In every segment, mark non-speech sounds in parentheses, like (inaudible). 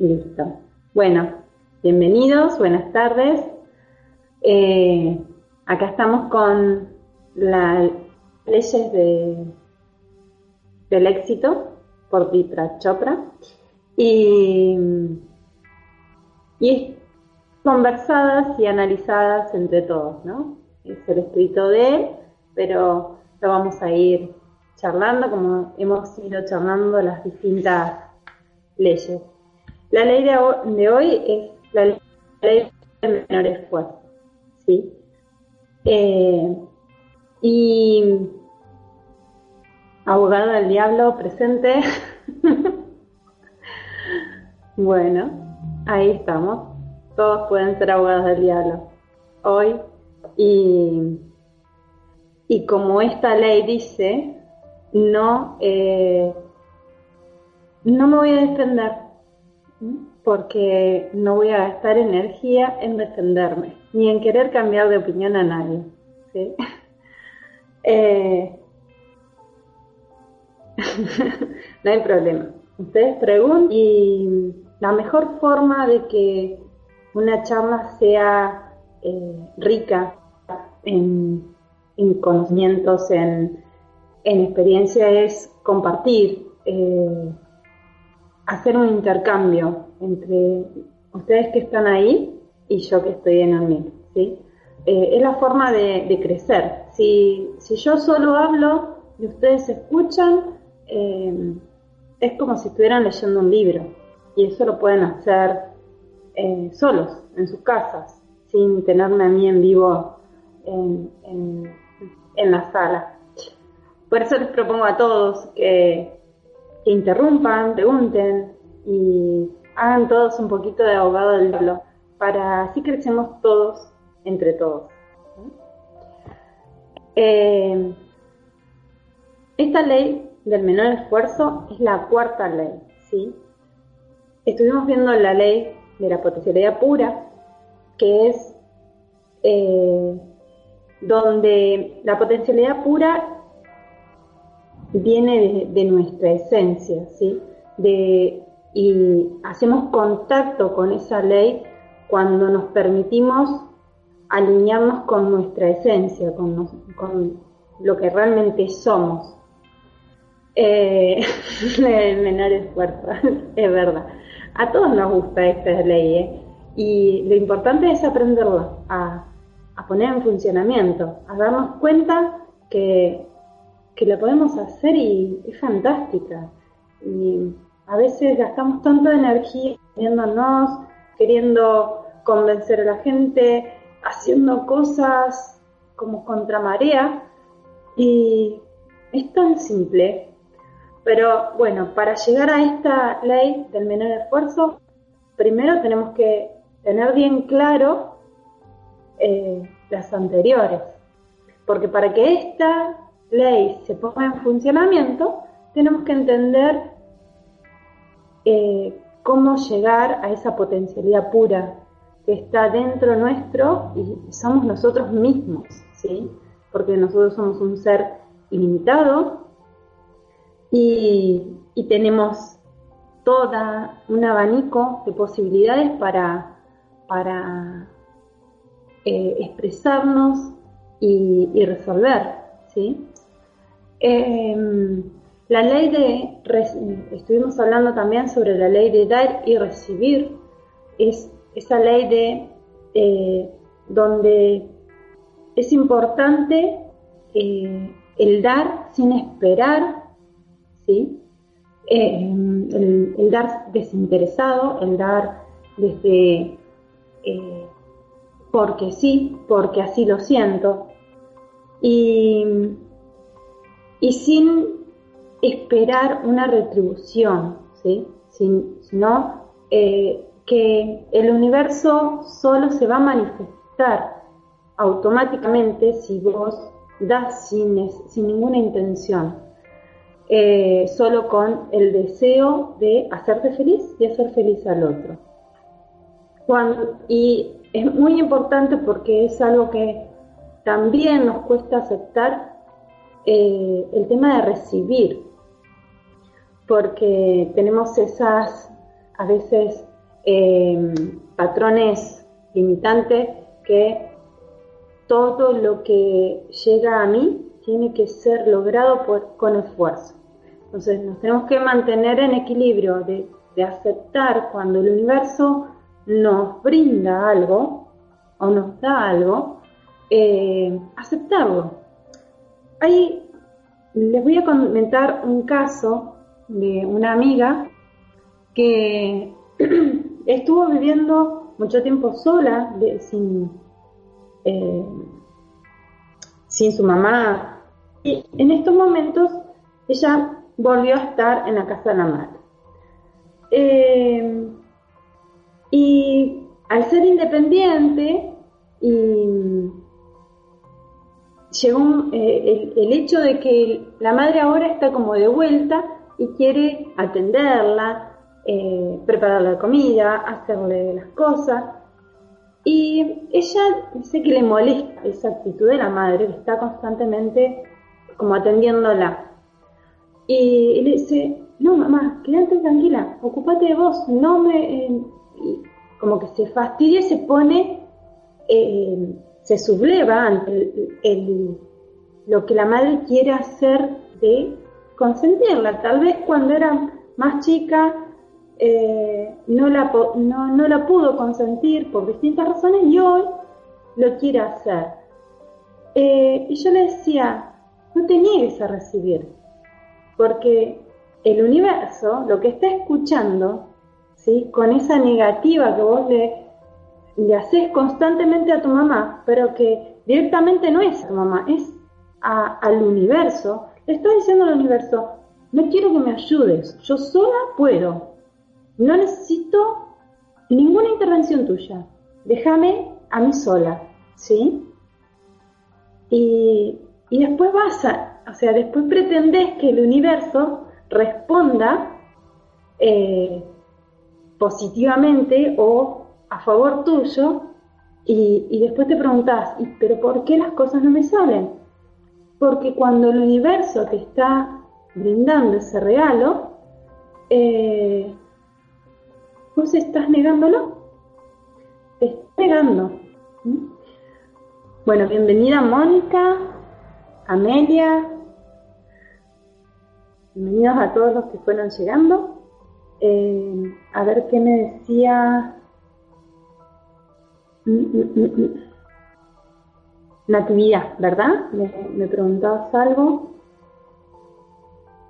Listo. Bueno, bienvenidos, buenas tardes. Eh, acá estamos con las leyes de, del éxito por Vitra Chopra y, y conversadas y analizadas entre todos, ¿no? Es el escrito de él, pero lo vamos a ir charlando como hemos ido charlando las distintas leyes. La ley de, hoy es la ley del menor esfuerzo, ¿sí? Eh, y abogado del diablo presente. (laughs) bueno, ahí estamos. Todos pueden ser abogados del diablo hoy. Y, y como esta ley dice, no, eh, no me voy a defender porque no voy a gastar energía en defenderme ni en querer cambiar de opinión a nadie. (laughs) Eh, (laughs) no hay problema. Ustedes preguntan y la mejor forma de que una charla sea eh, rica en, conocimientos, en, experiencia es compartir, eh, hacer un intercambio entre ustedes que están ahí y yo que estoy en el mío. ¿sí? Eh, es la forma de, crecer. Si, si, yo solo hablo y ustedes escuchan, eh, es como si estuvieran leyendo un libro. Y eso lo pueden hacer eh, solos, en sus casas, sin tenerme a mí en vivo en, en, la sala. Por eso les propongo a todos que, que interrumpan, pregunten y hagan todos un poquito de abogado del diablo para así crecemos todos entre todos. Eh, esta ley del menor esfuerzo es la cuarta ley, ¿sí? Estuvimos viendo la ley de la potencialidad pura, que es eh, donde la potencialidad pura viene de, nuestra esencia, ¿sí? Y hacemos contacto con esa ley cuando nos permitimos alinearnos con nuestra esencia, con, lo que realmente somos. Eh, (laughs) el menor esfuerzo, (laughs) es verdad. A todos nos gusta esta ley ¿eh? y lo importante es aprenderla, a, poner en funcionamiento, a darnos cuenta que, que la podemos hacer y es fantástica. Y a veces gastamos tanta energía viéndonos, queriendo convencer a la gente, haciendo cosas como contramarea y es tan simple. Pero bueno, para llegar a esta ley del menor esfuerzo, primero tenemos que tener bien claro eh, las anteriores. Porque para que esta ley se ponga en funcionamiento, tenemos que entender eh, cómo llegar a esa potencialidad pura que está dentro nuestro y somos nosotros mismos, ¿sí? Porque nosotros somos un ser ilimitado y, tenemos toda un abanico de posibilidades para, para eh, expresarnos y, resolver, ¿sí? Em, la ley de, estuvimos hablando también sobre la ley de dar y recibir, es esa ley de eh, donde es importante eh, el dar sin esperar, ¿sí? Eh, el, dar desinteresado, el dar desde porque sí, porque así lo siento, y, y sin esperar una retribución, ¿sí? Sin, sino que el universo solo se va a manifestar automáticamente si vos das sin, sin ninguna intención, eh, solo con el deseo de hacerte feliz y hacer feliz al otro. y es muy importante porque es algo que también nos cuesta aceptar eh, el tema de recibir, porque tenemos esas, a veces, eh, patrones limitantes que todo lo que llega a mí tiene que ser logrado por, con esfuerzo. Entonces nos tenemos que mantener en equilibrio de, aceptar cuando el universo nos brinda algo o nos da algo, eh, aceptarlo. Ahí les voy a comentar un caso de una amiga que (clears throat) estuvo viviendo mucho tiempo sola, sin, eh, sin su mamá. Y en estos momentos ella volvió a estar en la casa de la madre. Eh, y al ser independiente y llegó eh, el, hecho de que la madre ahora está como de vuelta y quiere atenderla, eh, prepararle la comida, hacerle las cosas. Y ella dice que le molesta esa actitud de la madre que está constantemente como atendiéndola. Y, le dice, no mamá, quédate tranquila, ocúpate de vos, no me... Eh", como que se fastidia y se pone se subleva ante lo que la madre quiere hacer de consentirla. Tal vez cuando era más chica eh, no, la, no, la pudo consentir por distintas razones y hoy lo quiere hacer. Eh, y yo le decía, no te niegues a recibir, porque el universo lo que está escuchando, ¿sí? con esa negativa que vos le le haces constantemente a tu mamá, pero que directamente no es a tu mamá, es al universo, le estás diciendo al universo, no quiero que me ayudes, yo sola puedo, no necesito ninguna intervención tuya, déjame a mí sola, ¿sí? Y, después vas a, o sea, después pretendes que el universo responda eh, positivamente o a favor tuyo y, después te preguntas, ¿pero por qué las cosas no me salen? Porque cuando el universo te está brindando ese regalo, eh, vos estás negándolo. Te estás negando. Bueno, bienvenida Mónica, Amelia. Bienvenidos a todos los que fueron llegando. Eh, a ver qué me decía Natividad, ¿verdad? Me, preguntabas algo.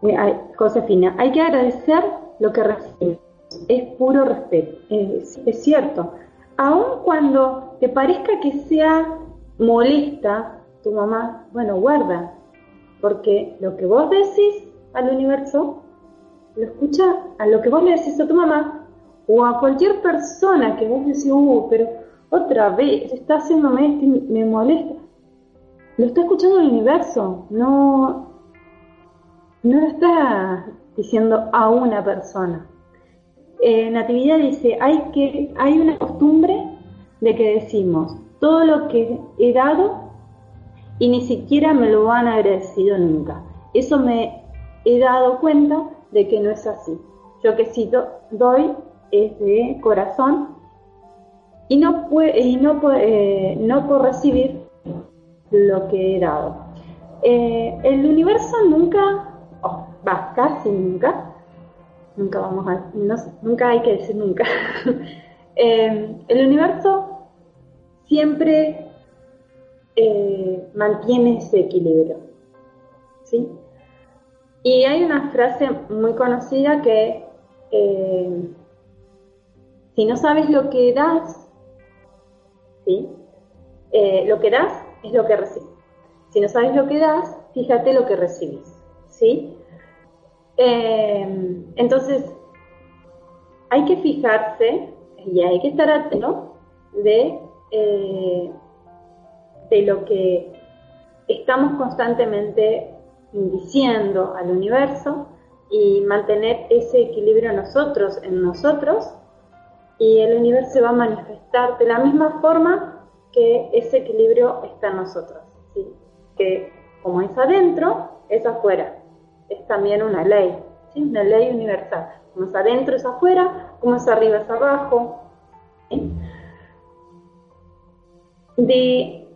Eh, Josefina, hay que agradecer lo que recibimos. Es puro respeto. es cierto. Aun cuando te parezca que sea molesta tu mamá, bueno, guarda. Porque lo que vos decís al universo, lo escucha a lo que vos le decís a tu mamá o a cualquier persona que vos decís, uh, pero otra vez, está haciéndome esto y me molesta. Lo está escuchando el universo, no, no lo está diciendo a una persona. Eh, Natividad dice, hay, que, hay una costumbre de que decimos, todo lo que he dado y ni siquiera me lo han agradecido nunca. Eso me he dado cuenta de que no es así. Yo que sí doy es de corazón y no, puede, y no, eh, no por recibir lo que he dado. Eh, el universo nunca, oh, va, casi nunca, nunca vamos a, nunca hay que decir nunca, (laughs) eh, el universo siempre mantiene ese equilibrio, ¿sí? Y hay una frase muy conocida que si no sabes lo que das, eh, lo que das es lo que recibes. Si no sabes lo que das, fíjate lo que recibes, ¿sí? Eh, entonces, hay que fijarse y hay que estar atento de, eh, de lo que estamos constantemente diciendo al universo y mantener ese equilibrio nosotros en nosotros y el universo se va a manifestar de la misma forma que ese equilibrio está en nosotros. ¿sí? Que como es adentro, es afuera. Es también una ley, ¿sí? una ley universal. Como es adentro es afuera, como es arriba es abajo. De,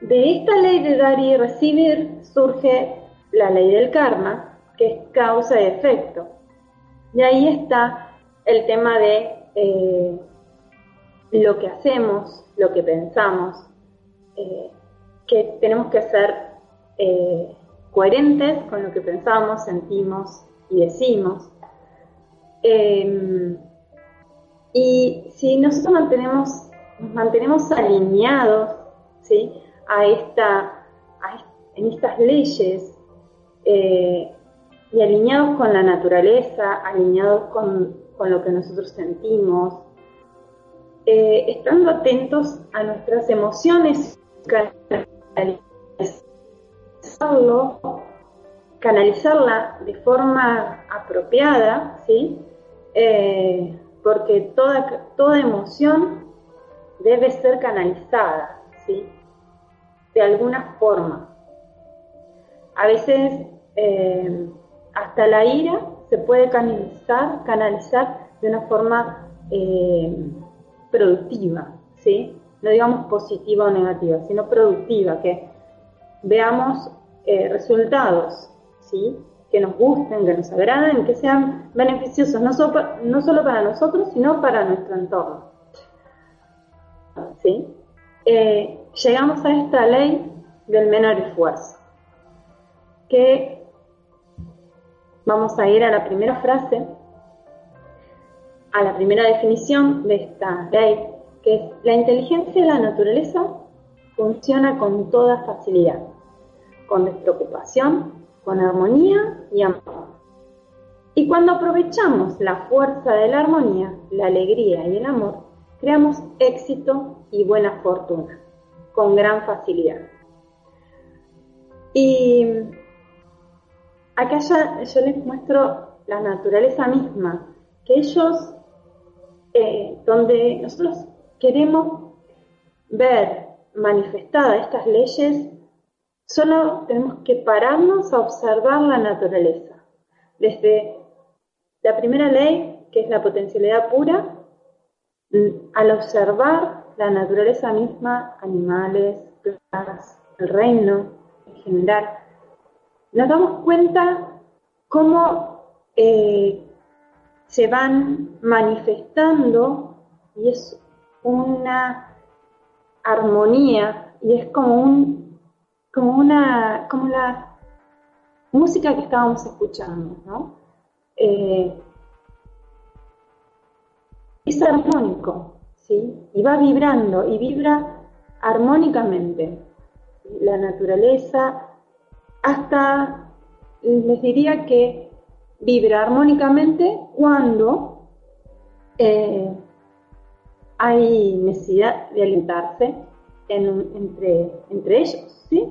de esta ley de dar y recibir surge la ley del karma, que es causa y efecto. Y ahí está el tema de eh, lo que hacemos, lo que pensamos, eh, que tenemos que ser eh, coherentes con lo que pensamos, sentimos y decimos. Em, y si nosotros mantenemos, nos mantenemos alineados ¿sí? a esta, en estas leyes y alineados con la naturaleza, alineados con, con lo que nosotros sentimos, eh, estando atentos a nuestras emociones, canalizarlo, canalizarla de forma apropiada, ¿sí? Eh, porque toda, toda emoción debe ser canalizada, ¿sí? De alguna forma. A veces eh, hasta la ira se puede canalizar, canalizar de una forma eh, productiva, ¿sí? No digamos positiva o negativa, sino productiva, que veamos eh, resultados, ¿sí? Que nos gusten, que nos agraden, que sean beneficiosos, no, solo para nosotros, sino para nuestro entorno. ¿Sí? Eh, llegamos a esta ley del menor esfuerzo, que vamos a ir a la primera frase a la primera definición de esta ley, que es la inteligencia de la naturaleza funciona con toda facilidad, con despreocupación, con armonía y amor. Y cuando aprovechamos la fuerza de la armonía, la alegría y el amor, creamos éxito y buena fortuna, con gran facilidad. Y acá ya yo les muestro la naturaleza misma, que ellos eh, donde nosotros queremos ver manifestadas estas leyes, solo tenemos que pararnos a observar la naturaleza. Desde la primera ley, que es la potencialidad pura, al observar la naturaleza misma, animales, plantas, el reino en general, nos damos cuenta cómo eh, se van manifestando y es una armonía y es como un como una como la música que estábamos escuchando ¿no? Eh, es armónico ¿sí? y va vibrando y vibra armónicamente la naturaleza hasta les diría que vibra armónicamente cuando eh, hay necesidad de alentarse entre, ellos, ¿sí?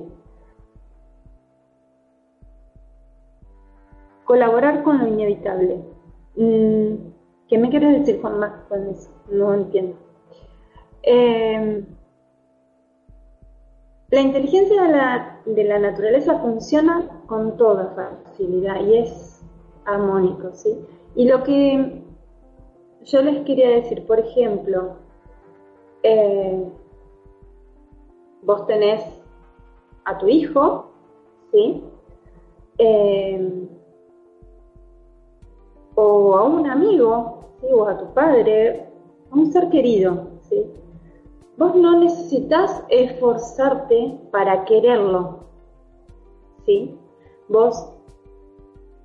Colaborar con lo inevitable. Mm, ¿Qué me quieres decir, Juan, más con eso? No entiendo. Eh, la inteligencia de la, de la naturaleza funciona con toda facilidad y es armónico, ¿sí? Y lo que yo les quería decir, por ejemplo, eh, vos tenés a tu hijo, ¿sí? Eh, o a un amigo, ¿sí? o a tu padre, a un ser querido, ¿sí? Vos no necesitas esforzarte para quererlo, ¿sí? Vos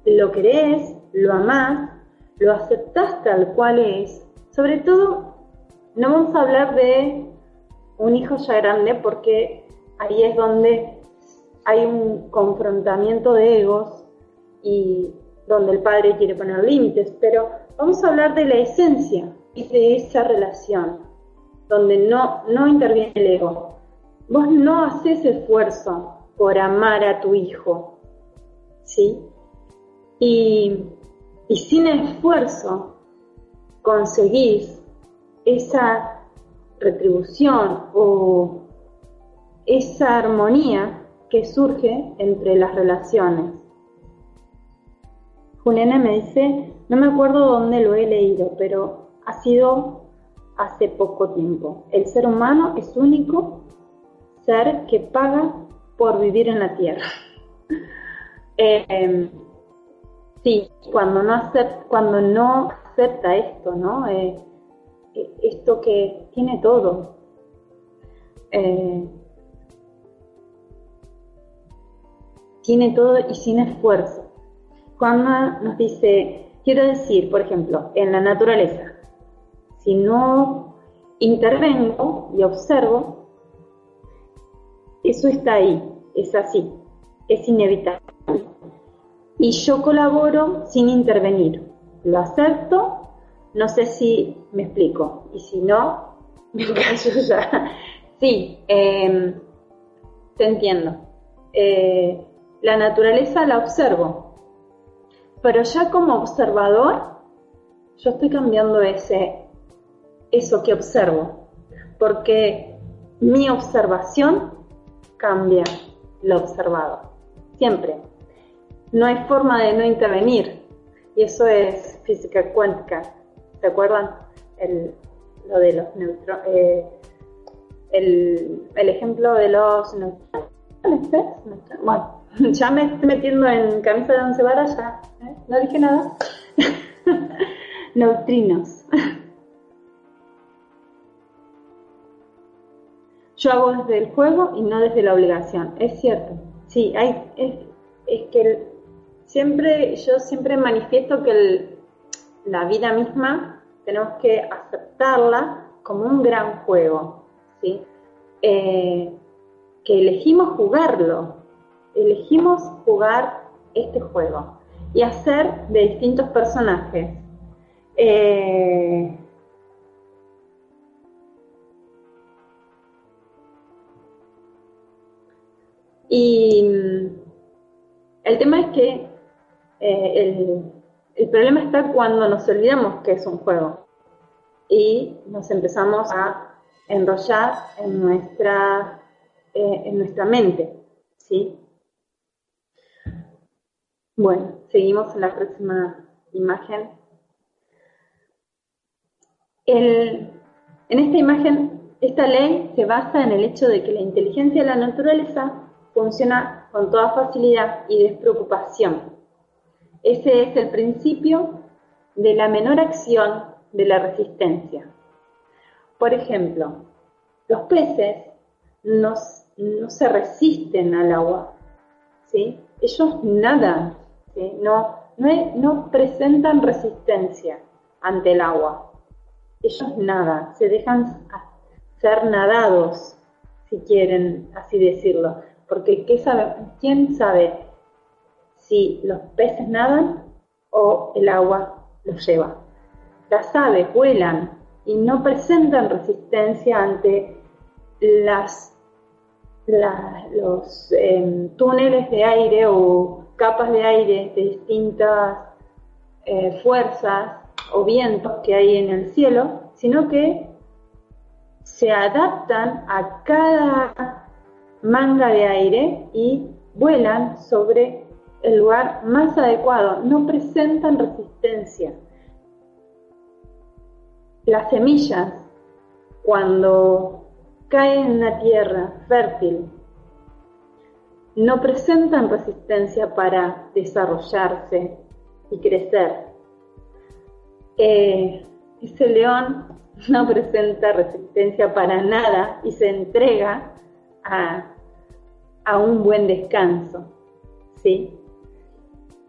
lo querés, lo amás, lo aceptás tal cual es. Sobre todo, no vamos a hablar de un hijo ya grande porque ahí es donde hay un confrontamiento de egos y donde el padre quiere poner límites, pero vamos a hablar de la esencia y de esa relación, donde no, no interviene el ego. Vos no haces esfuerzo por amar a tu hijo, ¿sí? y, sin esfuerzo conseguís esa retribución o esa armonía que surge entre las relaciones. Juliana me dice, no me acuerdo dónde lo he leído, pero ha sido hace poco tiempo. El ser humano es único ser que paga por vivir en la tierra. (laughs) Eh, sí, cuando no, acepta, cuando no acepta esto, ¿no? Eh, eh, esto que tiene todo. tiene todo y sin esfuerzo. Cuando nos dice, quiero decir, por ejemplo, en la naturaleza, si no intervengo y observo, eso está ahí, es así, es inevitable. Y yo colaboro sin intervenir. Lo acepto, no sé si me explico, y si no, (laughs) me callo ya. Sí, em, te entiendo. Eh, la naturaleza la observo, pero ya como observador, yo estoy cambiando ese, eso que observo, porque mi observación cambia lo observado, siempre. No hay forma de no intervenir, y eso es física cuántica. ¿Se acuerdan? lo de los neutrones, eh, el, ejemplo de los. Bueno, (laughs) ya me estoy metiendo en camisa de once varas, ya. ¿eh? No dije nada. (laughs) Neutrinos. Yo hago desde el juego y no desde la obligación. Es cierto. Sí, hay, es, que siempre, yo siempre manifiesto que la vida misma tenemos que aceptarla como un gran juego. ¿sí? Eh, que elegimos jugarlo, elegimos jugar este juego y hacer de distintos personajes. Eh, y mm, el tema es que eh, el, el problema está cuando nos olvidamos que es un juego y nos empezamos a enrollar en nuestra, eh, en nuestra mente, ¿sí? Bueno, seguimos en la próxima imagen. en esta imagen, esta ley se basa en el hecho de que la inteligencia de la naturaleza funciona con toda facilidad y despreocupación. Ese es el principio de la menor acción de la resistencia. Por ejemplo, los peces no, se resisten al agua, ¿sí? ellos nadan no, no, presentan resistencia ante el agua. Ellos nada, se dejan ser nadados, si quieren así decirlo. Porque. ¿quién sabe si los peces nadan o el agua los lleva? Las aves vuelan y no presentan resistencia ante los em, túneles de aire o capas de aire de distintas eh, fuerzas o vientos que hay en el cielo, sino que se adaptan a cada manga de aire y vuelan sobre el lugar más adecuado, no presentan resistencia. Las semillas, cuando caen en la tierra fértil no presentan resistencia para desarrollarse y crecer. Eh, ese león no presenta resistencia para nada y se entrega a, un buen descanso. ¿sí?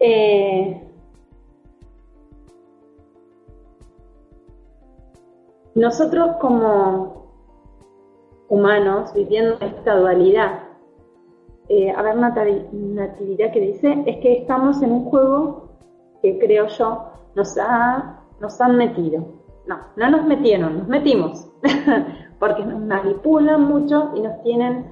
Eh, nosotros como humanos viviendo esta dualidad eh, a ver Natividad que dice, es que estamos en un juego que creo yo nos, ha, nos han metido. No, no nos metieron, nos metimos, (laughs) porque nos manipulan mucho y nos tienen,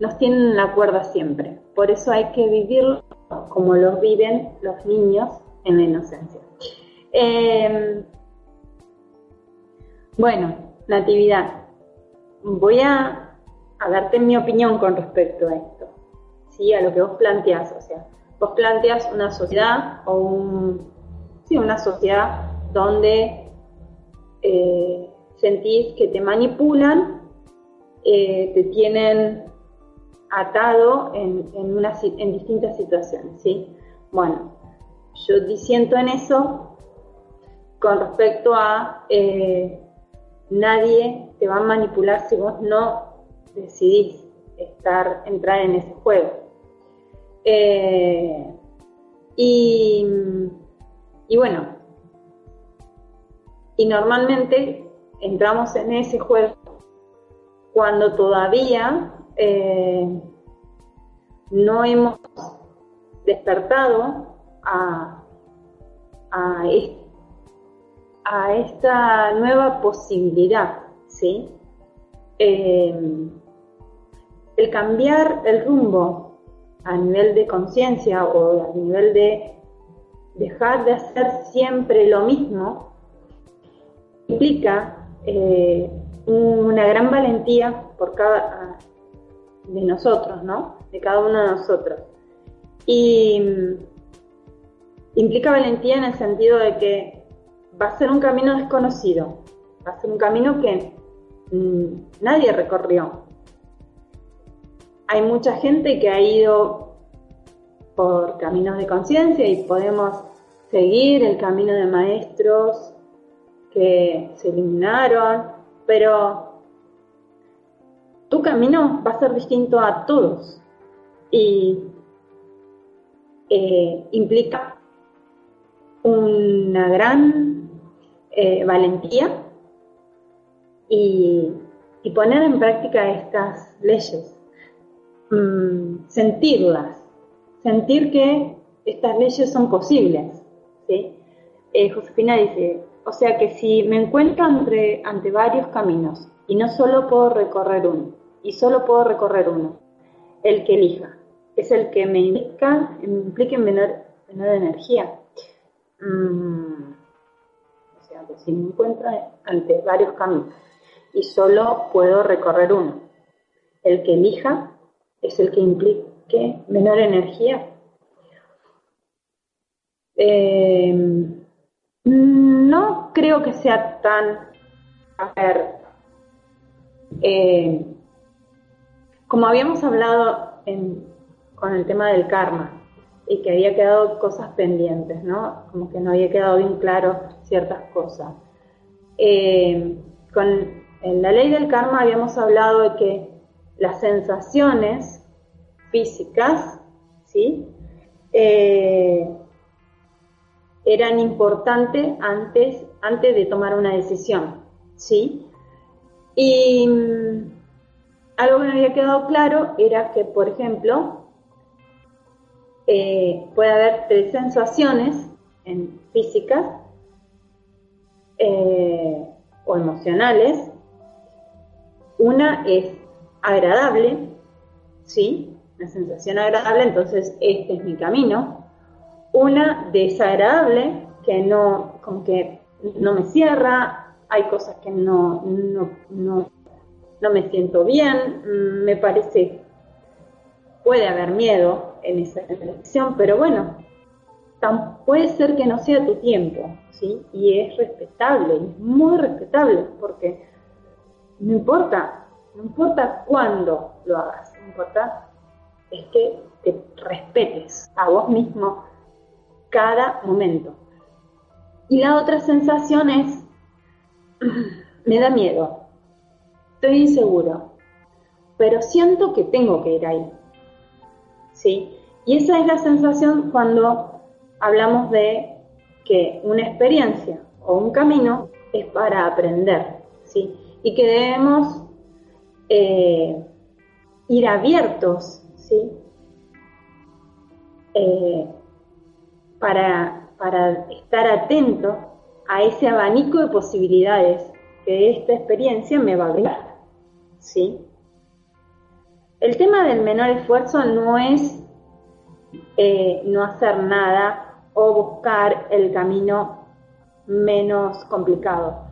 nos tienen la cuerda siempre. Por eso hay que vivirlo como lo viven los niños en la inocencia. Em, bueno, Natividad, voy a a darte mi opinión con respecto a esto, ¿sí? a lo que vos planteás. O sea, vos planteas una sociedad o un, sí, una sociedad donde eh, sentís que te manipulan, eh, te tienen atado en, en distintas situaciones, ¿sí? Bueno, yo disiento en eso con respecto a eh, nadie te va a manipular si vos no decidís estar, entrar en ese juego. Eh, y, bueno, y normalmente entramos en ese juego cuando todavía eh, no hemos despertado a, a, esta nueva posibilidad, ¿sí? Eh, el cambiar el rumbo a nivel de conciencia o a nivel de dejar de hacer siempre lo mismo implica eh, una gran valentía por cada de nosotros, ¿no? De cada uno de nosotros. Y mm, implica valentía en el sentido de que va a ser un camino desconocido, va a ser un camino que mm, nadie recorrió. Hay mucha gente que ha ido por caminos de conciencia y podemos seguir el camino de maestros que se iluminaron, pero tu camino va a ser distinto a todos. Y eh, implica una gran eh, valentía y, poner en práctica estas leyes, mm, sentirlas, sentir que estas leyes son posibles. Eh, Josefina dice, o sea que si me encuentro ante varios caminos y no solo puedo recorrer uno, y solo puedo recorrer uno, el que elija, es el que me implica, me implique menor, menor energía. Mm, o sea, que si me encuentro ante varios caminos y solo puedo recorrer uno, el que elija es el que implique menor energía. Em, no creo que sea tan, a ver, eh, como habíamos hablado con el tema del karma y que había quedado cosas pendientes, ¿no? Como que no había quedado bien claro ciertas cosas. Eh, con en la ley del karma habíamos hablado de que las sensaciones físicas, ¿sí? Eh, eran importantes antes, antes de tomar una decisión, ¿sí? Y mm, algo que me había quedado claro era que, por ejemplo, eh, puede haber tres sensaciones en físicas eh, o emocionales. Una es agradable, ¿sí? Una sensación agradable, entonces este es mi camino. Una desagradable, que no, como que no me cierra, hay cosas que no, no, no me siento bien, mm, me parece, puede haber miedo en esa elección, pero bueno, puede ser que no sea tu tiempo, ¿sí? Y es respetable, es muy respetable, porque no importa, no importa cuándo lo hagas, importa, es que te respetes a vos mismo cada momento. Y la otra sensación es, (clears throat) me da miedo, estoy inseguro, pero siento que tengo que ir ahí. ¿Sí? Y esa es la sensación cuando hablamos de que una experiencia o un camino es para aprender, ¿sí? Y que debemos eh, ir abiertos, ¿sí? Eh, para, para estar atento a ese abanico de posibilidades que esta experiencia me va a dar. ¿sí? El tema del menor esfuerzo no es eh, no hacer nada o buscar el camino menos complicado.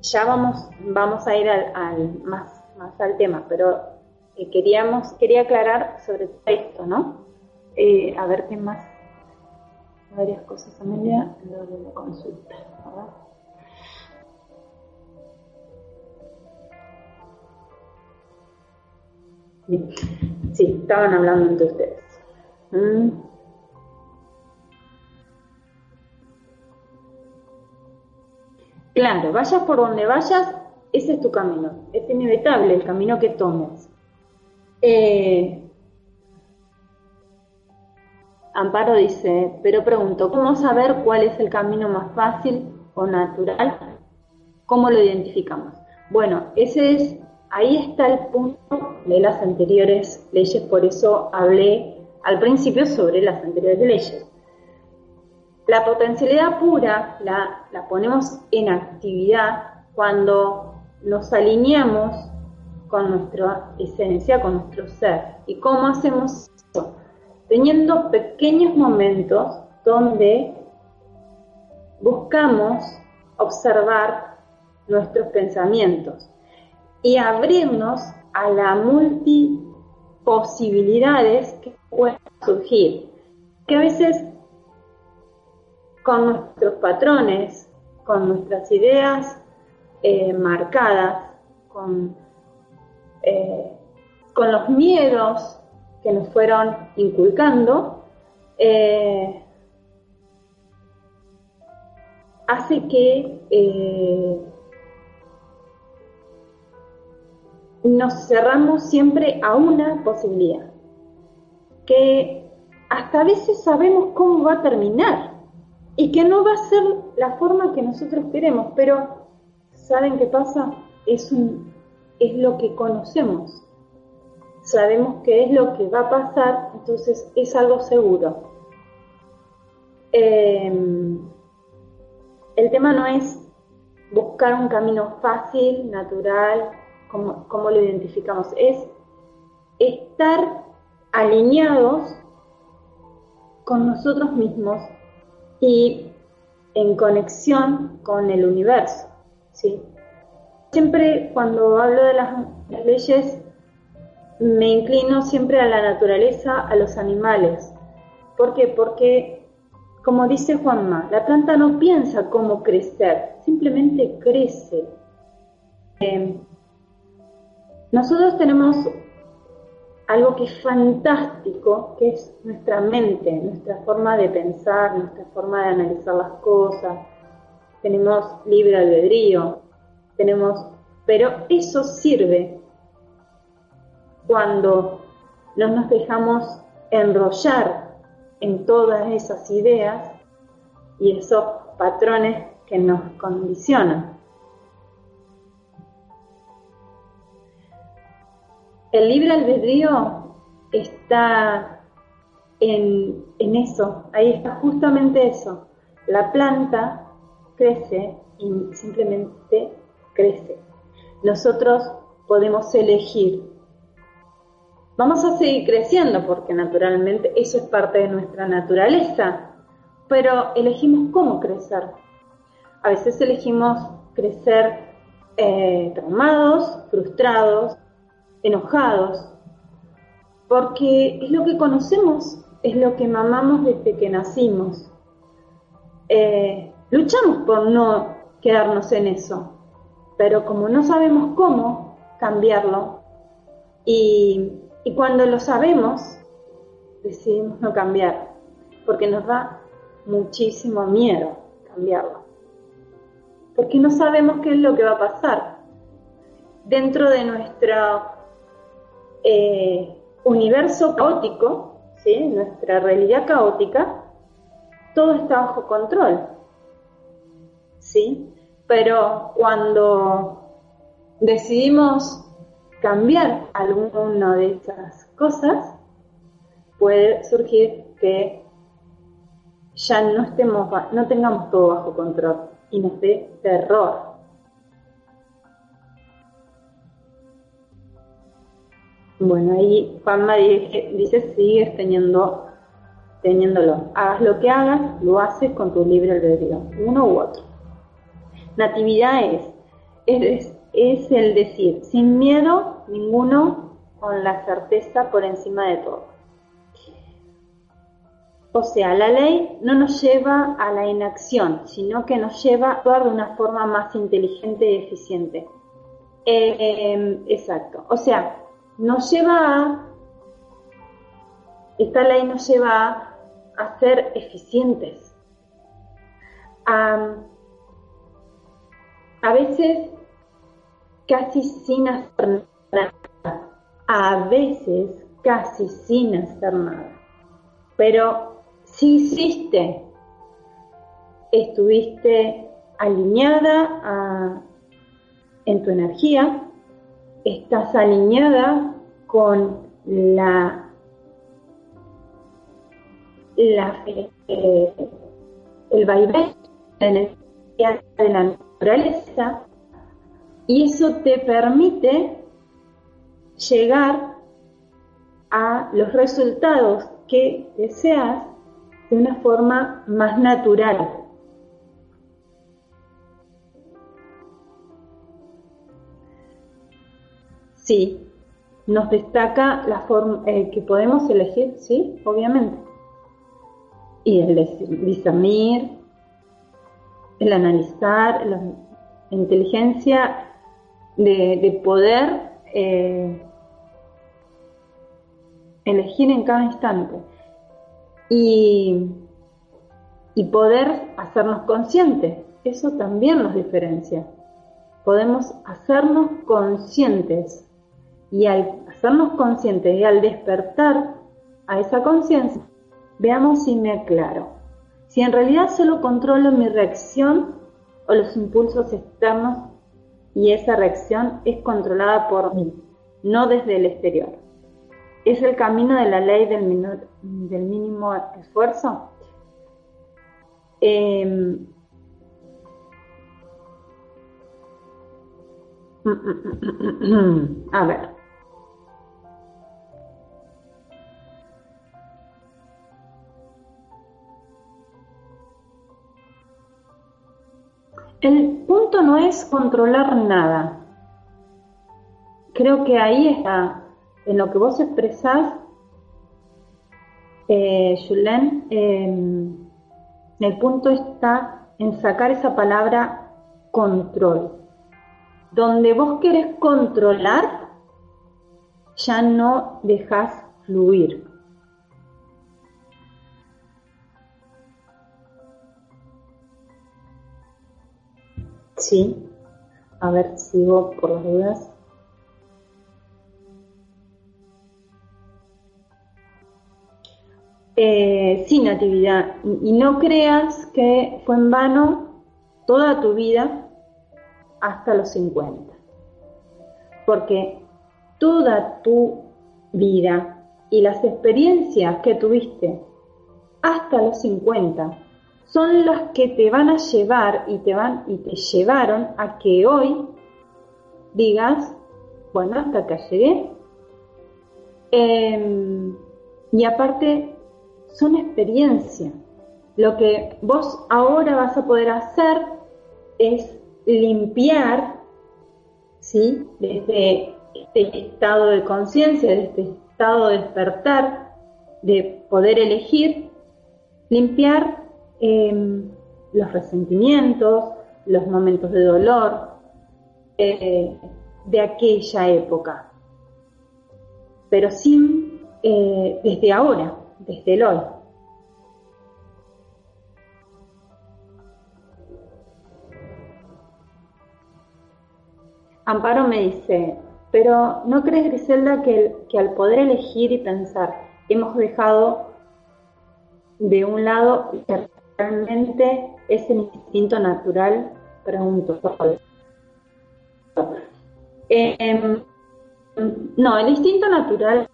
Ya vamos, vamos a ir al, más, más al tema, pero eh, queríamos, quería aclarar sobre esto, ¿no? Eh, a ver qué más varias cosas, Amelia, lo de la consulta. Sí, estaban hablando entre ustedes. Mm. Claro, vayas por donde vayas, ese es tu camino. Es inevitable el camino que tomes. Eh, Amparo dice, pero pregunto, ¿cómo saber cuál es el camino más fácil o natural? ¿Cómo lo identificamos? Bueno, ese es, ahí está el punto de las anteriores leyes, por eso hablé al principio sobre las anteriores leyes. La potencialidad pura la, la ponemos en actividad cuando nos alineamos con nuestra esencia, con nuestro ser. ¿Y cómo hacemos eso? Teniendo pequeños momentos donde buscamos observar nuestros pensamientos y abrirnos a las multiposibilidades que pueden surgir, que a veces con nuestros patrones, con nuestras ideas eh, marcadas, eh, con los miedos que nos fueron inculcando, eh, hace que eh, nos cerramos siempre a una posibilidad, que hasta a veces sabemos cómo va a terminar y que no va a ser la forma que nosotros queremos, pero ¿saben qué pasa? Es, un, es lo que conocemos sabemos qué es lo que va a pasar, entonces es algo seguro. Em, el tema no es buscar un camino fácil, natural, como, lo identificamos, es estar alineados con nosotros mismos y en conexión con el universo. ¿sí? Siempre cuando hablo de las leyes me inclino siempre a la naturaleza, a los animales. ¿Por qué? Porque, como dice Juanma, la planta no piensa cómo crecer, simplemente crece. Eh, nosotros tenemos algo que es fantástico, que es nuestra mente, nuestra forma de pensar, nuestra forma de analizar las cosas. Tenemos libre albedrío, tenemos, pero eso sirve cuando no nos dejamos enrollar en todas esas ideas y esos patrones que nos condicionan. El libre albedrío está en, en, eso, ahí está justamente eso. La planta crece y simplemente crece. Nosotros podemos elegir Vamos a seguir creciendo porque naturalmente eso es parte de nuestra naturaleza, pero elegimos cómo crecer. A veces elegimos crecer eh, traumados, frustrados, enojados, porque es lo que conocemos, es lo que mamamos desde que nacimos. Eh, luchamos por no quedarnos en eso, pero como no sabemos cómo cambiarlo y y cuando lo sabemos, decidimos no cambiar, porque nos da muchísimo miedo cambiarlo. Porque no sabemos qué es lo que va a pasar. Dentro de nuestro eh, universo caótico, ¿sí? nuestra realidad caótica, todo está bajo control. ¿sí? Pero cuando decidimos cambiar alguna de esas cosas, puede surgir que ya no estemos, no tengamos todo bajo control y nos dé terror. Bueno, ahí Juanma dice, sigues teniendo, teniéndolo. Hagas lo que hagas, lo haces con tu libre albedrío, uno u otro. Natividad es, es, es el decir, sin miedo ninguno con la certeza por encima de todo. O sea, la ley no nos lleva a la inacción, sino que nos lleva a actuar de una forma más inteligente y eficiente. Eh, exacto. O sea, nos lleva a, esta ley nos lleva a, ser eficientes. A, a veces casi sin hacer nada. A veces casi sin hacer nada. Pero si hiciste, estuviste alineada en tu energía, estás alineada con la, la eh, el vaivén de la naturaleza y eso te permite llegar a los resultados que deseas de una forma más natural. Sí, nos destaca la forma eh, que podemos elegir, sí, obviamente. Y el discernir, el analizar, la inteligencia de, poder eh, elegir en cada instante y, poder hacernos conscientes. Eso también nos diferencia. Podemos hacernos conscientes y al hacernos conscientes y al despertar a esa conciencia, veamos si me aclaro. Si en realidad solo controlo mi reacción o los impulsos externos y esa reacción es controlada por mí, no desde el exterior es el camino de la ley del, del mínimo esfuerzo. Em, a ver. El punto no es controlar nada. Creo que ahí está en lo que vos expresás, eh, Julen, em, el punto está en sacar esa palabra control. Donde vos querés controlar, ya no dejas fluir. Sí, a ver, sigo por las dudas. Eh, sí, Natividad. Y no creas que fue en vano toda tu vida hasta los 50. Porque toda tu vida y las experiencias que tuviste hasta los 50 son las que te van a llevar y te van y te llevaron a que hoy digas, bueno, hasta acá llegué. Em, y aparte son experiencia. Lo que vos ahora vas a poder hacer es limpiar, ¿sí? Desde este estado de conciencia, de este estado de despertar, de poder elegir, limpiar em, los resentimientos, los momentos de dolor eh, de aquella época, pero sin eh, desde ahora desde el hoy. Amparo me dice, pero ¿no crees, Griselda, que, que al poder elegir y pensar hemos dejado de un lado realmente es el instinto natural? Pregunto. Eh, no, el instinto natural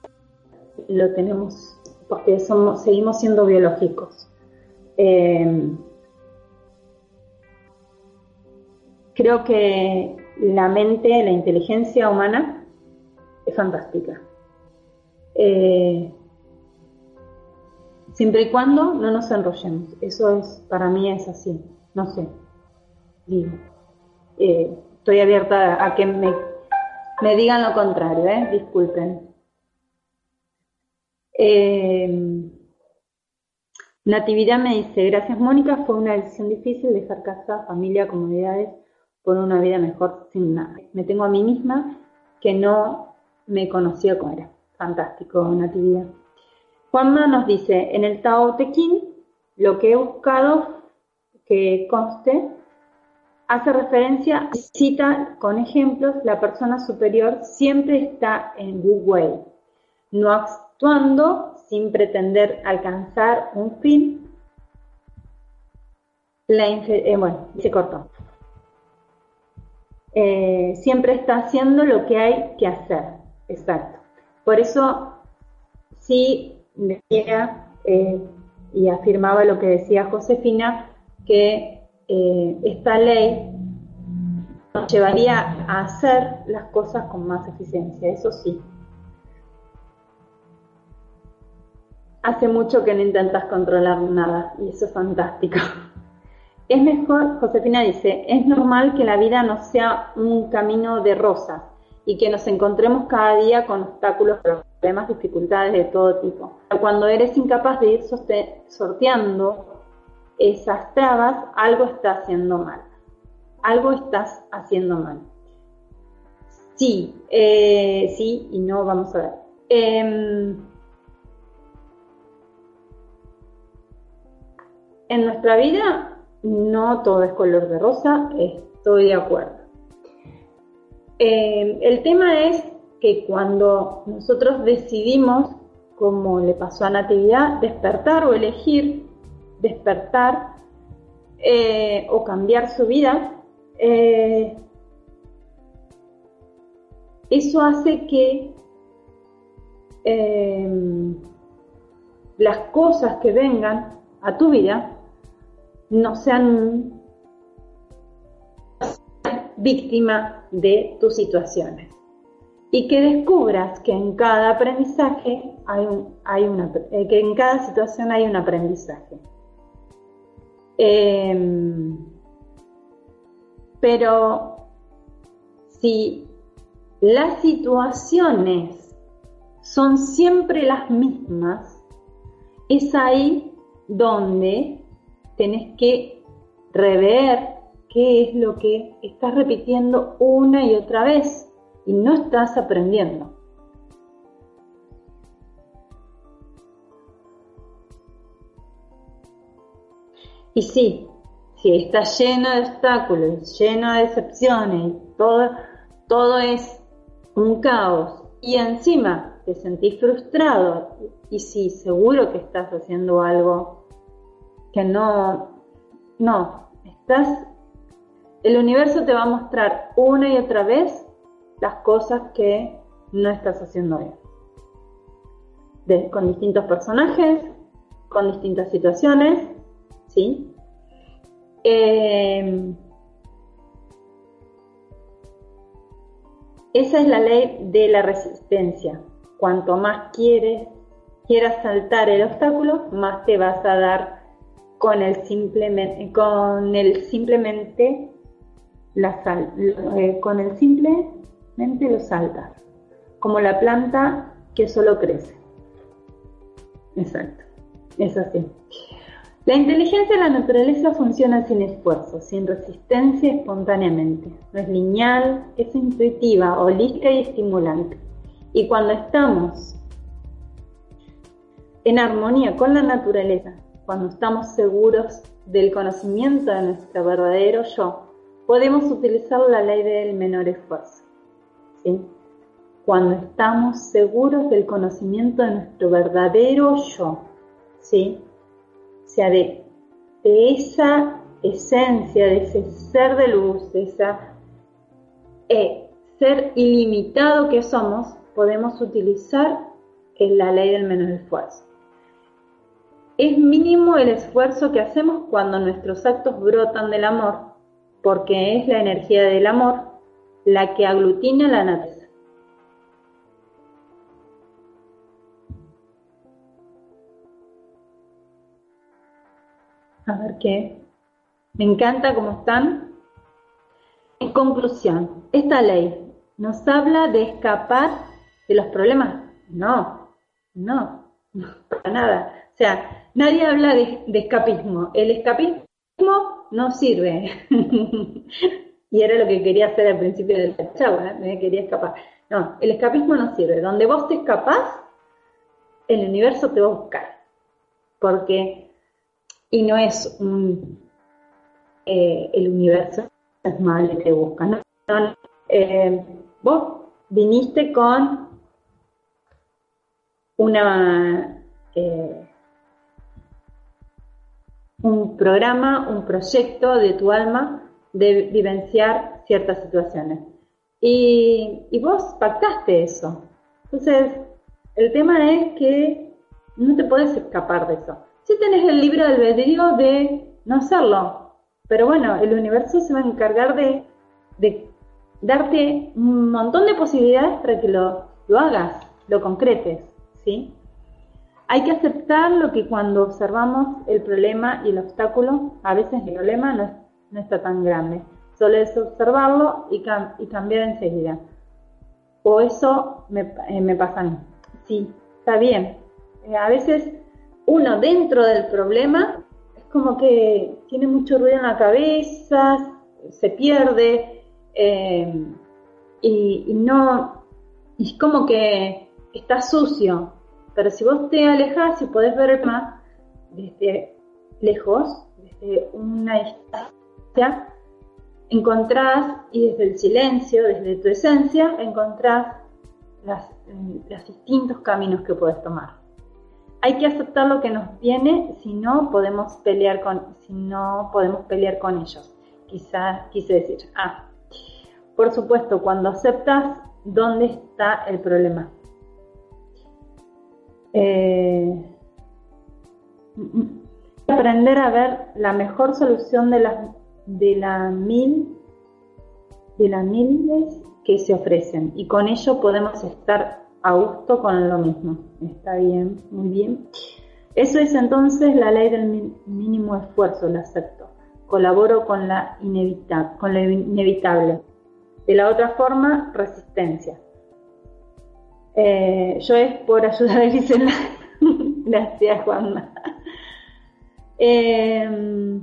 lo tenemos porque somos, seguimos siendo biológicos. Eh, creo que la mente, la inteligencia humana es fantástica. Eh, siempre y cuando no nos enrollemos. Eso es, para mí es así. No sé. Digo. Eh, estoy abierta a que me, me digan lo contrario, ¿eh? disculpen. Eh, Natividad me dice, gracias Mónica, fue una decisión difícil dejar casa, familia, comunidades por una vida mejor sin nada. Me tengo a mí misma que no me conocía como era. Fantástico, Natividad. Juanma nos dice, en el Tao Te Ching, lo que he buscado que conste hace referencia, cita con ejemplos, la persona superior siempre está en good way, no actuando sin pretender alcanzar un fin. Eh, bueno, se cortó. Eh, siempre está haciendo lo que hay que hacer, exacto. Por eso, sí decía eh, y afirmaba lo que decía Josefina, que esta ley nos llevaría a hacer las cosas con más eficiencia, eso sí. Hace mucho que no intentas controlar nada y eso es fantástico. (laughs) Es mejor, Josefina dice, es normal que la vida no sea un camino de rosas y que nos encontremos cada día con obstáculos, problemas, dificultades de todo tipo. Cuando eres incapaz de ir sorteando esas trabas, algo está haciendo mal. Algo estás haciendo mal. Sí, eh, sí y no, vamos a ver. Em, en nuestra vida no todo es color de rosa, estoy de acuerdo. Eh, el tema es que cuando nosotros decidimos, como le pasó a Natividad, despertar o elegir despertar eh, o cambiar su vida, eh, eso hace que las cosas que vengan a tu vida no sean víctima de tus situaciones y que descubras que en cada aprendizaje hay, un, hay una, eh, que en cada situación hay un aprendizaje. Em, pero si las situaciones son siempre las mismas, es ahí donde tenés que rever qué es lo que estás repitiendo una y otra vez y no estás aprendiendo. Y sí, si está lleno de obstáculos, lleno de decepciones, todo, todo es un caos y encima te sentís frustrado y sí, seguro que estás haciendo algo que no, no, estás, el universo te va a mostrar una y otra vez las cosas que no estás haciendo bien. con distintos personajes, con distintas situaciones, ¿sí? Eh, esa es la ley de la resistencia. Cuanto más quieres, quieras saltar el obstáculo, más te vas a dar con el simplemente, con el simplemente eh, con el lo saltas, como la planta que solo crece. Exacto, es así. La inteligencia de la naturaleza funciona sin esfuerzo, sin resistencia, espontáneamente. No es lineal, es intuitiva, holística y estimulante. Y cuando estamos en armonía con la naturaleza, cuando estamos seguros del conocimiento de nuestro verdadero yo, podemos utilizar la ley del menor esfuerzo. Cuando estamos seguros del conocimiento de nuestro verdadero yo, ¿sí? o sea, de, esa esencia, de ese ser de luz, de ese eh, ser ilimitado que somos, podemos utilizar la ley del menor esfuerzo. Es mínimo el esfuerzo que hacemos cuando nuestros actos brotan del amor, porque es la energía del amor la que aglutina la naturaleza. A ver qué. Me encanta cómo están. En conclusión, esta ley nos habla de escapar de los problemas. No, no, no, para nada. O sea, nadie habla de, escapismo. El escapismo no sirve. (laughs) y era lo que quería hacer al principio del charla, me quería escapar. No, el escapismo no sirve. Donde vos te escapás, el universo te va a buscar. Porque, y no es un, eh, el universo es malo y te busca. No, eh, vos viniste con una eh, un programa, un proyecto de tu alma de vivenciar ciertas situaciones. Y, y vos pactaste eso. Entonces, el tema es que no te puedes escapar de eso. Si tenés el libre albedrío de no hacerlo, pero bueno, el universo se va a encargar de, de darte un montón de posibilidades para que lo, lo hagas, lo concretes, ¿sí? Hay que aceptar lo que cuando observamos el problema y el obstáculo, a veces el problema no, está tan grande. Solo es observarlo y, cambiar enseguida. O eso me, eh, me pasa a mí. Sí, está bien. Eh, a veces uno dentro del problema es como que tiene mucho ruido en la cabeza, se pierde eh, y, y no, y es como que está sucio, pero si vos te alejas y podés ver tema desde lejos, desde una distancia, encontrás, y desde el silencio, desde tu esencia, encontrás los distintos caminos que puedes tomar. Hay que aceptar lo que nos viene, si no podemos pelear con, si no podemos pelear con ellos. Quizás quise decir, ah, por supuesto, cuando aceptas dónde está el problema, eh, aprender a ver la mejor solución de las de la mil de las miles que se ofrecen y con ello podemos estar a gusto con lo mismo. Está bien, muy bien. Eso es entonces la ley del mínimo esfuerzo, lo acepto. Colaboro con la inevitable, con lo inevitable. De la otra forma, resistencia. Eh, yo es por ayudar a Gisela. (laughs) Gracias, Juanma. Eh,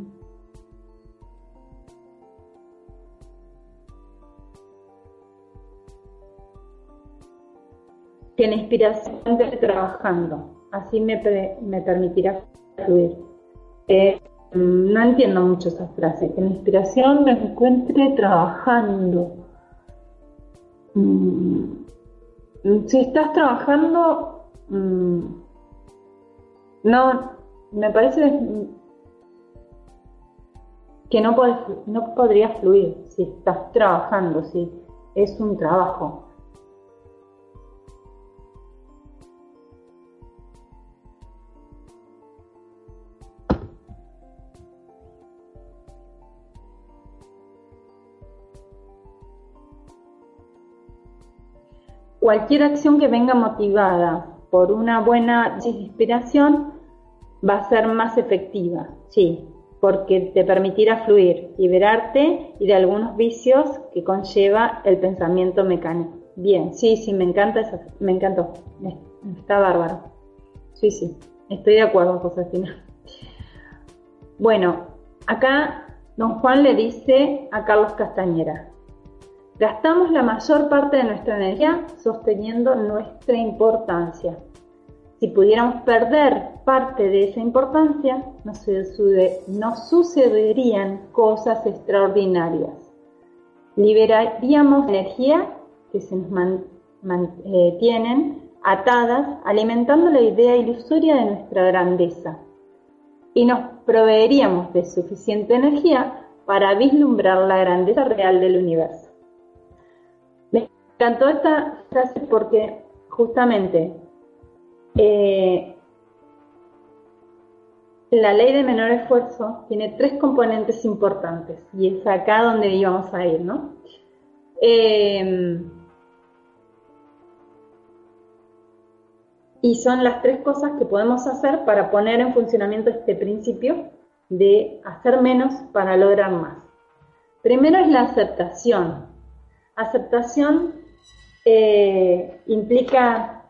que la inspiración esté trabajando, así me, me permitirá fluir. Eh, no entiendo mucho esa frase, que la inspiración me encuentre trabajando. Mm, si estás trabajando, mm, no, me parece que no, no podrías fluir si estás trabajando, si es un trabajo. Cualquier acción que venga motivada por una buena inspiración va a ser más efectiva, sí, porque te permitirá fluir, liberarte y de algunos vicios que conlleva el pensamiento mecánico. Bien, sí, sí, me encanta eso, me encantó, está bárbaro. Sí, sí, estoy de acuerdo, Josefina. Bueno, acá don Juan le dice a Carlos Castañera, Gastamos la mayor parte de nuestra energía sosteniendo nuestra importancia. Si pudiéramos perder parte de esa importancia, nos, sucederían cosas extraordinarias. Liberaríamos energía que se nos mantienen eh, atadas, alimentando la idea ilusoria de nuestra grandeza. Y nos proveeríamos de suficiente energía para vislumbrar la grandeza real del universo encantó esta frase porque justamente eh, la ley de menor esfuerzo tiene tres componentes importantes y es acá donde íbamos a ir, ¿no? Em, y son las tres cosas que podemos hacer para poner en funcionamiento este principio de hacer menos para lograr más. Primero es la aceptación. Aceptación eh, implica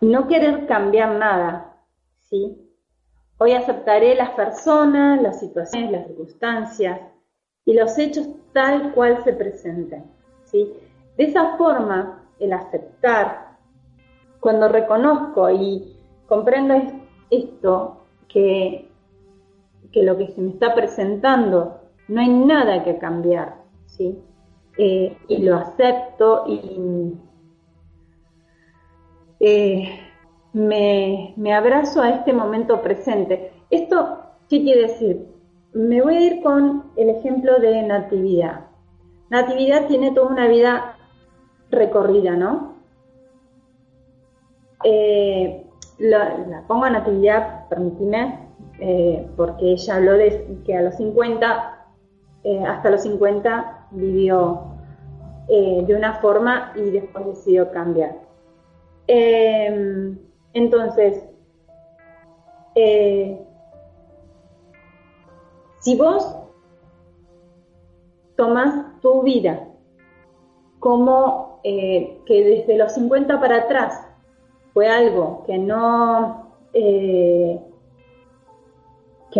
no querer cambiar nada, ¿sí? Hoy aceptaré las personas, las situaciones, las circunstancias y los hechos tal cual se presenten, ¿sí? De esa forma, el aceptar, cuando reconozco y comprendo esto, que, que lo que se me está presentando no hay nada que cambiar, ¿sí? Eh, y lo acepto y eh, me, me abrazo a este momento presente. ¿Esto qué quiere decir? Me voy a ir con el ejemplo de Natividad. Natividad tiene toda una vida recorrida, ¿no? Eh, la, pongo a Natividad, permíteme, porque ella habló de que a los 50 eh, hasta los 50 vivió eh, de una forma y después decidió cambiar. Em, entonces, eh, si vos tomás tu vida como que desde los 50 para atrás fue algo que no, que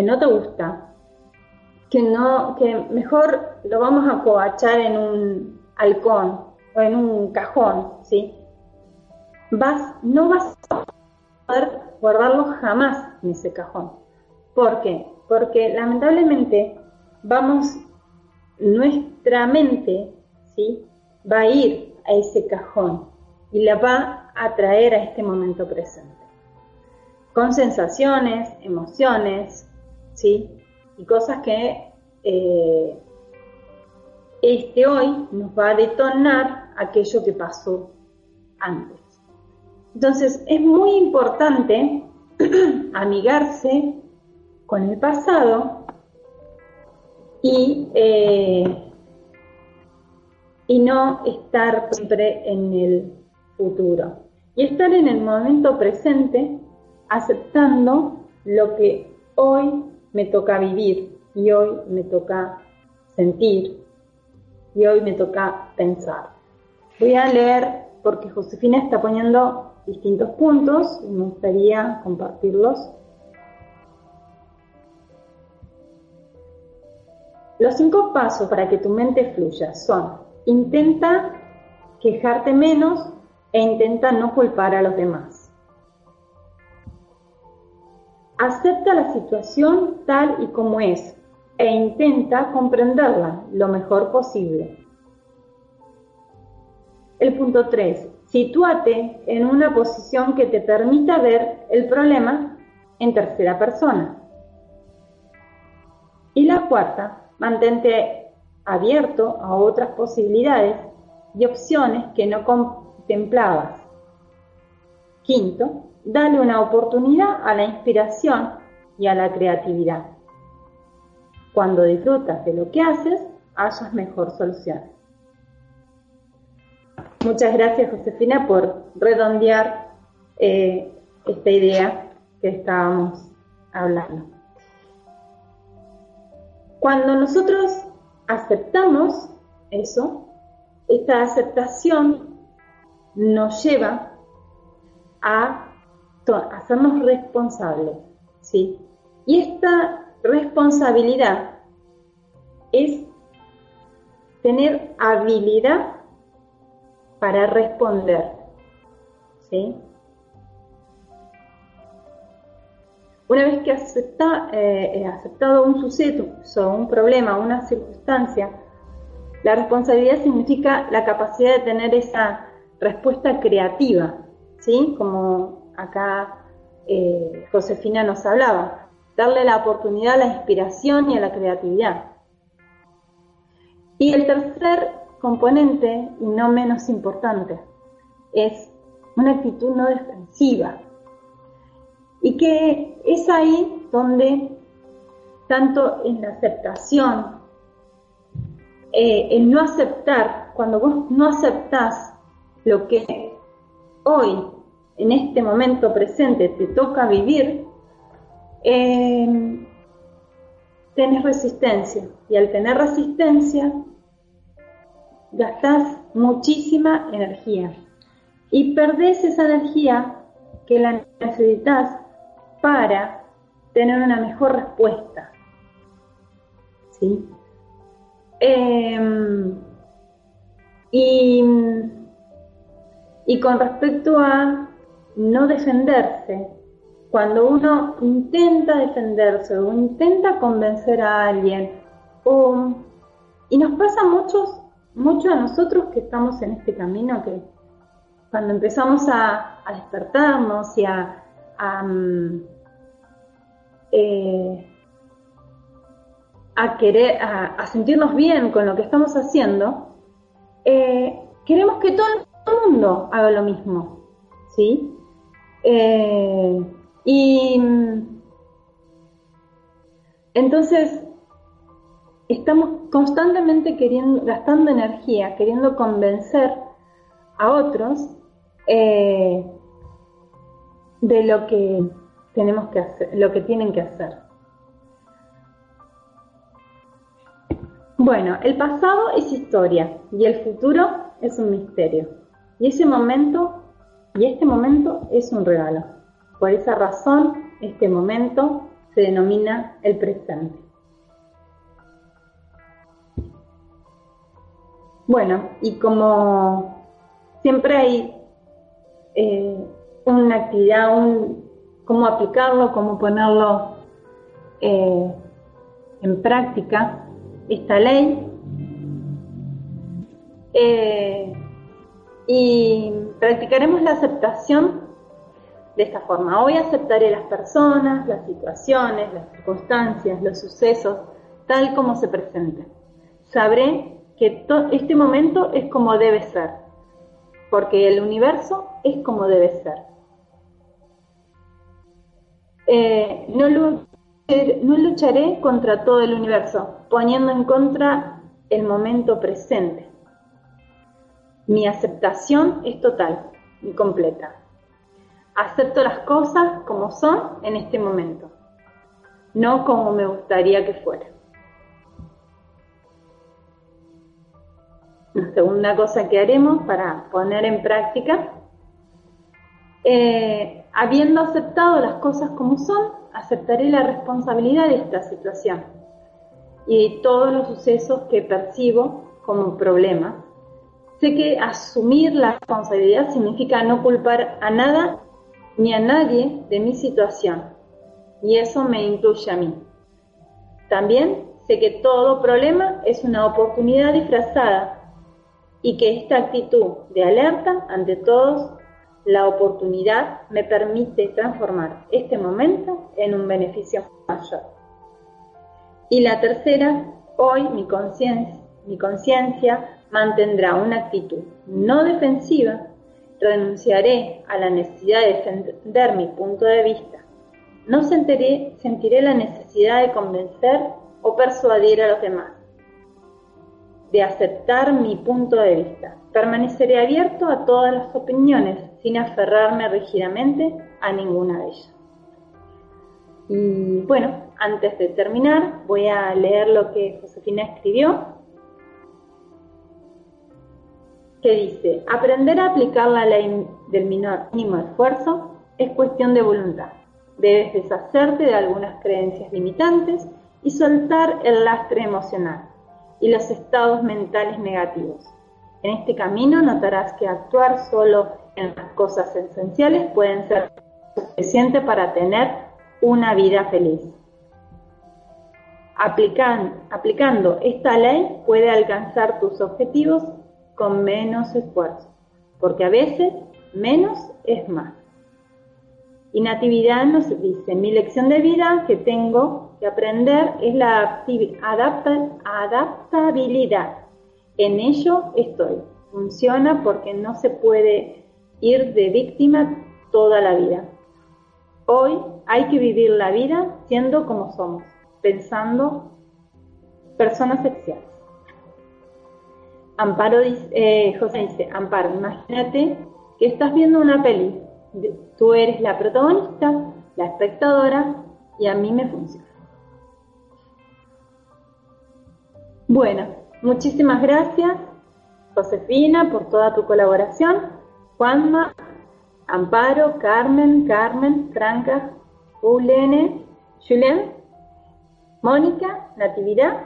no te gusta, que no, que mejor lo vamos a coachar en un halcón o en un cajón, ¿sí? Vas, no vas a poder guardarlo jamás en ese cajón. ¿Por qué? Porque lamentablemente vamos, nuestra mente, ¿sí? Va a ir a ese cajón y la va a traer a este momento presente. Con sensaciones, emociones, ¿sí? Y cosas que eh, este hoy nos va a detonar aquello que pasó antes. Entonces es muy importante (clears throat) amigarse con el pasado y, eh, y no estar siempre en el futuro. Y estar en el momento presente aceptando lo que hoy me toca vivir y hoy me toca sentir y hoy me toca pensar. Voy a leer porque Josefina está poniendo distintos puntos y me gustaría compartirlos. Los cinco pasos para que tu mente fluya son, intenta quejarte menos e intenta no culpar a los demás. Acepta la situación tal y como es e intenta comprenderla lo mejor posible. El punto 3. Sitúate en una posición que te permita ver el problema en tercera persona. Y la cuarta, mantente abierto a otras posibilidades y opciones que no contemplabas. Quinto, dale una oportunidad a la inspiración y a la creatividad. Cuando disfrutas de lo que haces, hallas mejor solución. Muchas gracias Josefina por redondear eh, esta idea que estábamos hablando. Cuando nosotros aceptamos eso, esta aceptación nos lleva a hacernos responsables, ¿sí? Y esta responsabilidad es tener habilidad para responder, ¿sí? Una vez que acepta, eh, aceptado un suceso, un problema, una circunstancia, la responsabilidad significa la capacidad de tener esa respuesta creativa, ¿sí? Como acá eh, Josefina nos hablaba, darle la oportunidad a la inspiración y a la creatividad. Y el tercer componente, y no menos importante, es una actitud no defensiva. Y que es ahí donde, tanto en la aceptación, eh, el no aceptar, cuando vos no aceptás lo que hoy en este momento presente te toca vivir, eh, tenés resistencia. Y al tener resistencia, gastás muchísima energía. Y perdés esa energía que la necesitas para tener una mejor respuesta. ¿Sí? Em, y, y con respecto a no defenderse, cuando uno intenta defenderse o intenta convencer a alguien, y nos pasa muchos, mucho a nosotros que estamos en este camino, que cuando empezamos a, despertarnos y a, mm, eh, a querer, a, sentirnos bien con lo que estamos haciendo, eh, queremos que todo el mundo haga lo mismo, ¿sí? Eh, y entonces estamos constantemente queriendo, gastando energía, queriendo convencer a otros eh, de lo que tenemos que hacer, lo que tienen que hacer. Bueno, el pasado es historia y el futuro es un misterio. Y ese momento, y este momento es un regalo. Por esa razón, este momento se denomina el presente. Bueno, y como siempre hay eh, una actividad, un, cómo aplicarlo, cómo ponerlo eh, en práctica, esta ley. Eh, y practicaremos la aceptación de esta forma. Hoy aceptaré las personas, las situaciones, las circunstancias, los sucesos, tal como se presenten. Sabré que este momento es como debe ser, porque el universo es como debe ser. Eh, no lucharé contra todo el universo, poniendo en contra el momento presente. Mi aceptación es total y completa. Acepto las cosas como son en este momento, no como me gustaría que fuera. La segunda cosa que haremos para poner en práctica, eh, habiendo aceptado las cosas como son, aceptaré la responsabilidad de esta situación y todos los sucesos que percibo como problemas. Sé que asumir la responsabilidad significa no culpar a nada ni a nadie de mi situación, y eso me incluye a mí. También sé que todo problema es una oportunidad disfrazada y que esta actitud de alerta ante todos la oportunidad me permite transformar este momento en un beneficio mayor. Y la tercera, hoy mi conciencia mantendrá una actitud no defensiva, renunciaré a la necesidad de defender mi punto de vista, no sentiré, la necesidad de convencer o persuadir a los demás de aceptar mi punto de vista. Permaneceré abierto a todas las opiniones sin aferrarme rígidamente a ninguna de ellas. Y bueno, antes de terminar voy a leer lo que Josefina escribió, que dice, aprender a aplicar la ley del mínimo esfuerzo es cuestión de voluntad. Debes deshacerte de algunas creencias limitantes y soltar el lastre emocional y los estados mentales negativos. En este camino notarás que actuar solo en las cosas esenciales pueden ser suficiente para tener una vida feliz. aplicando esta ley puede alcanzar tus objetivos con menos esfuerzo, porque a veces menos es más. Y Natividad nos dice, mi lección de vida que tengo que aprender es la adaptabilidad. En ello estoy. Funciona porque no se puede ir de víctima toda la vida. Hoy hay que vivir la vida siendo como somos, pensando personas especiales. Amparo dice, eh, José dice, Amparo, imagínate que estás viendo una peli Tú eres la protagonista, la espectadora y a mí me funciona. Bueno, muchísimas gracias Josefina por toda tu colaboración, Juanma, Amparo, Carmen, Carmen, Franca, Ulene, Julien, Mónica, Natividad,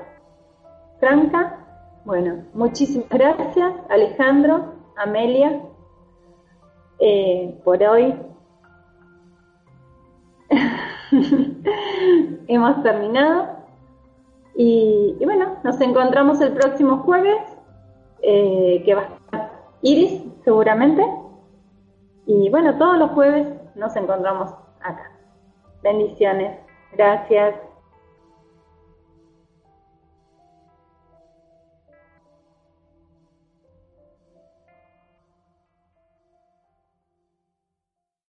Franca. Bueno, muchísimas gracias, Alejandro, Amelia, eh, por hoy. (laughs) Hemos terminado. Y, bueno, nos encontramos el próximo jueves, eh, que va a estar Iris, seguramente. Y bueno, todos los jueves nos encontramos acá. Bendiciones. Gracias.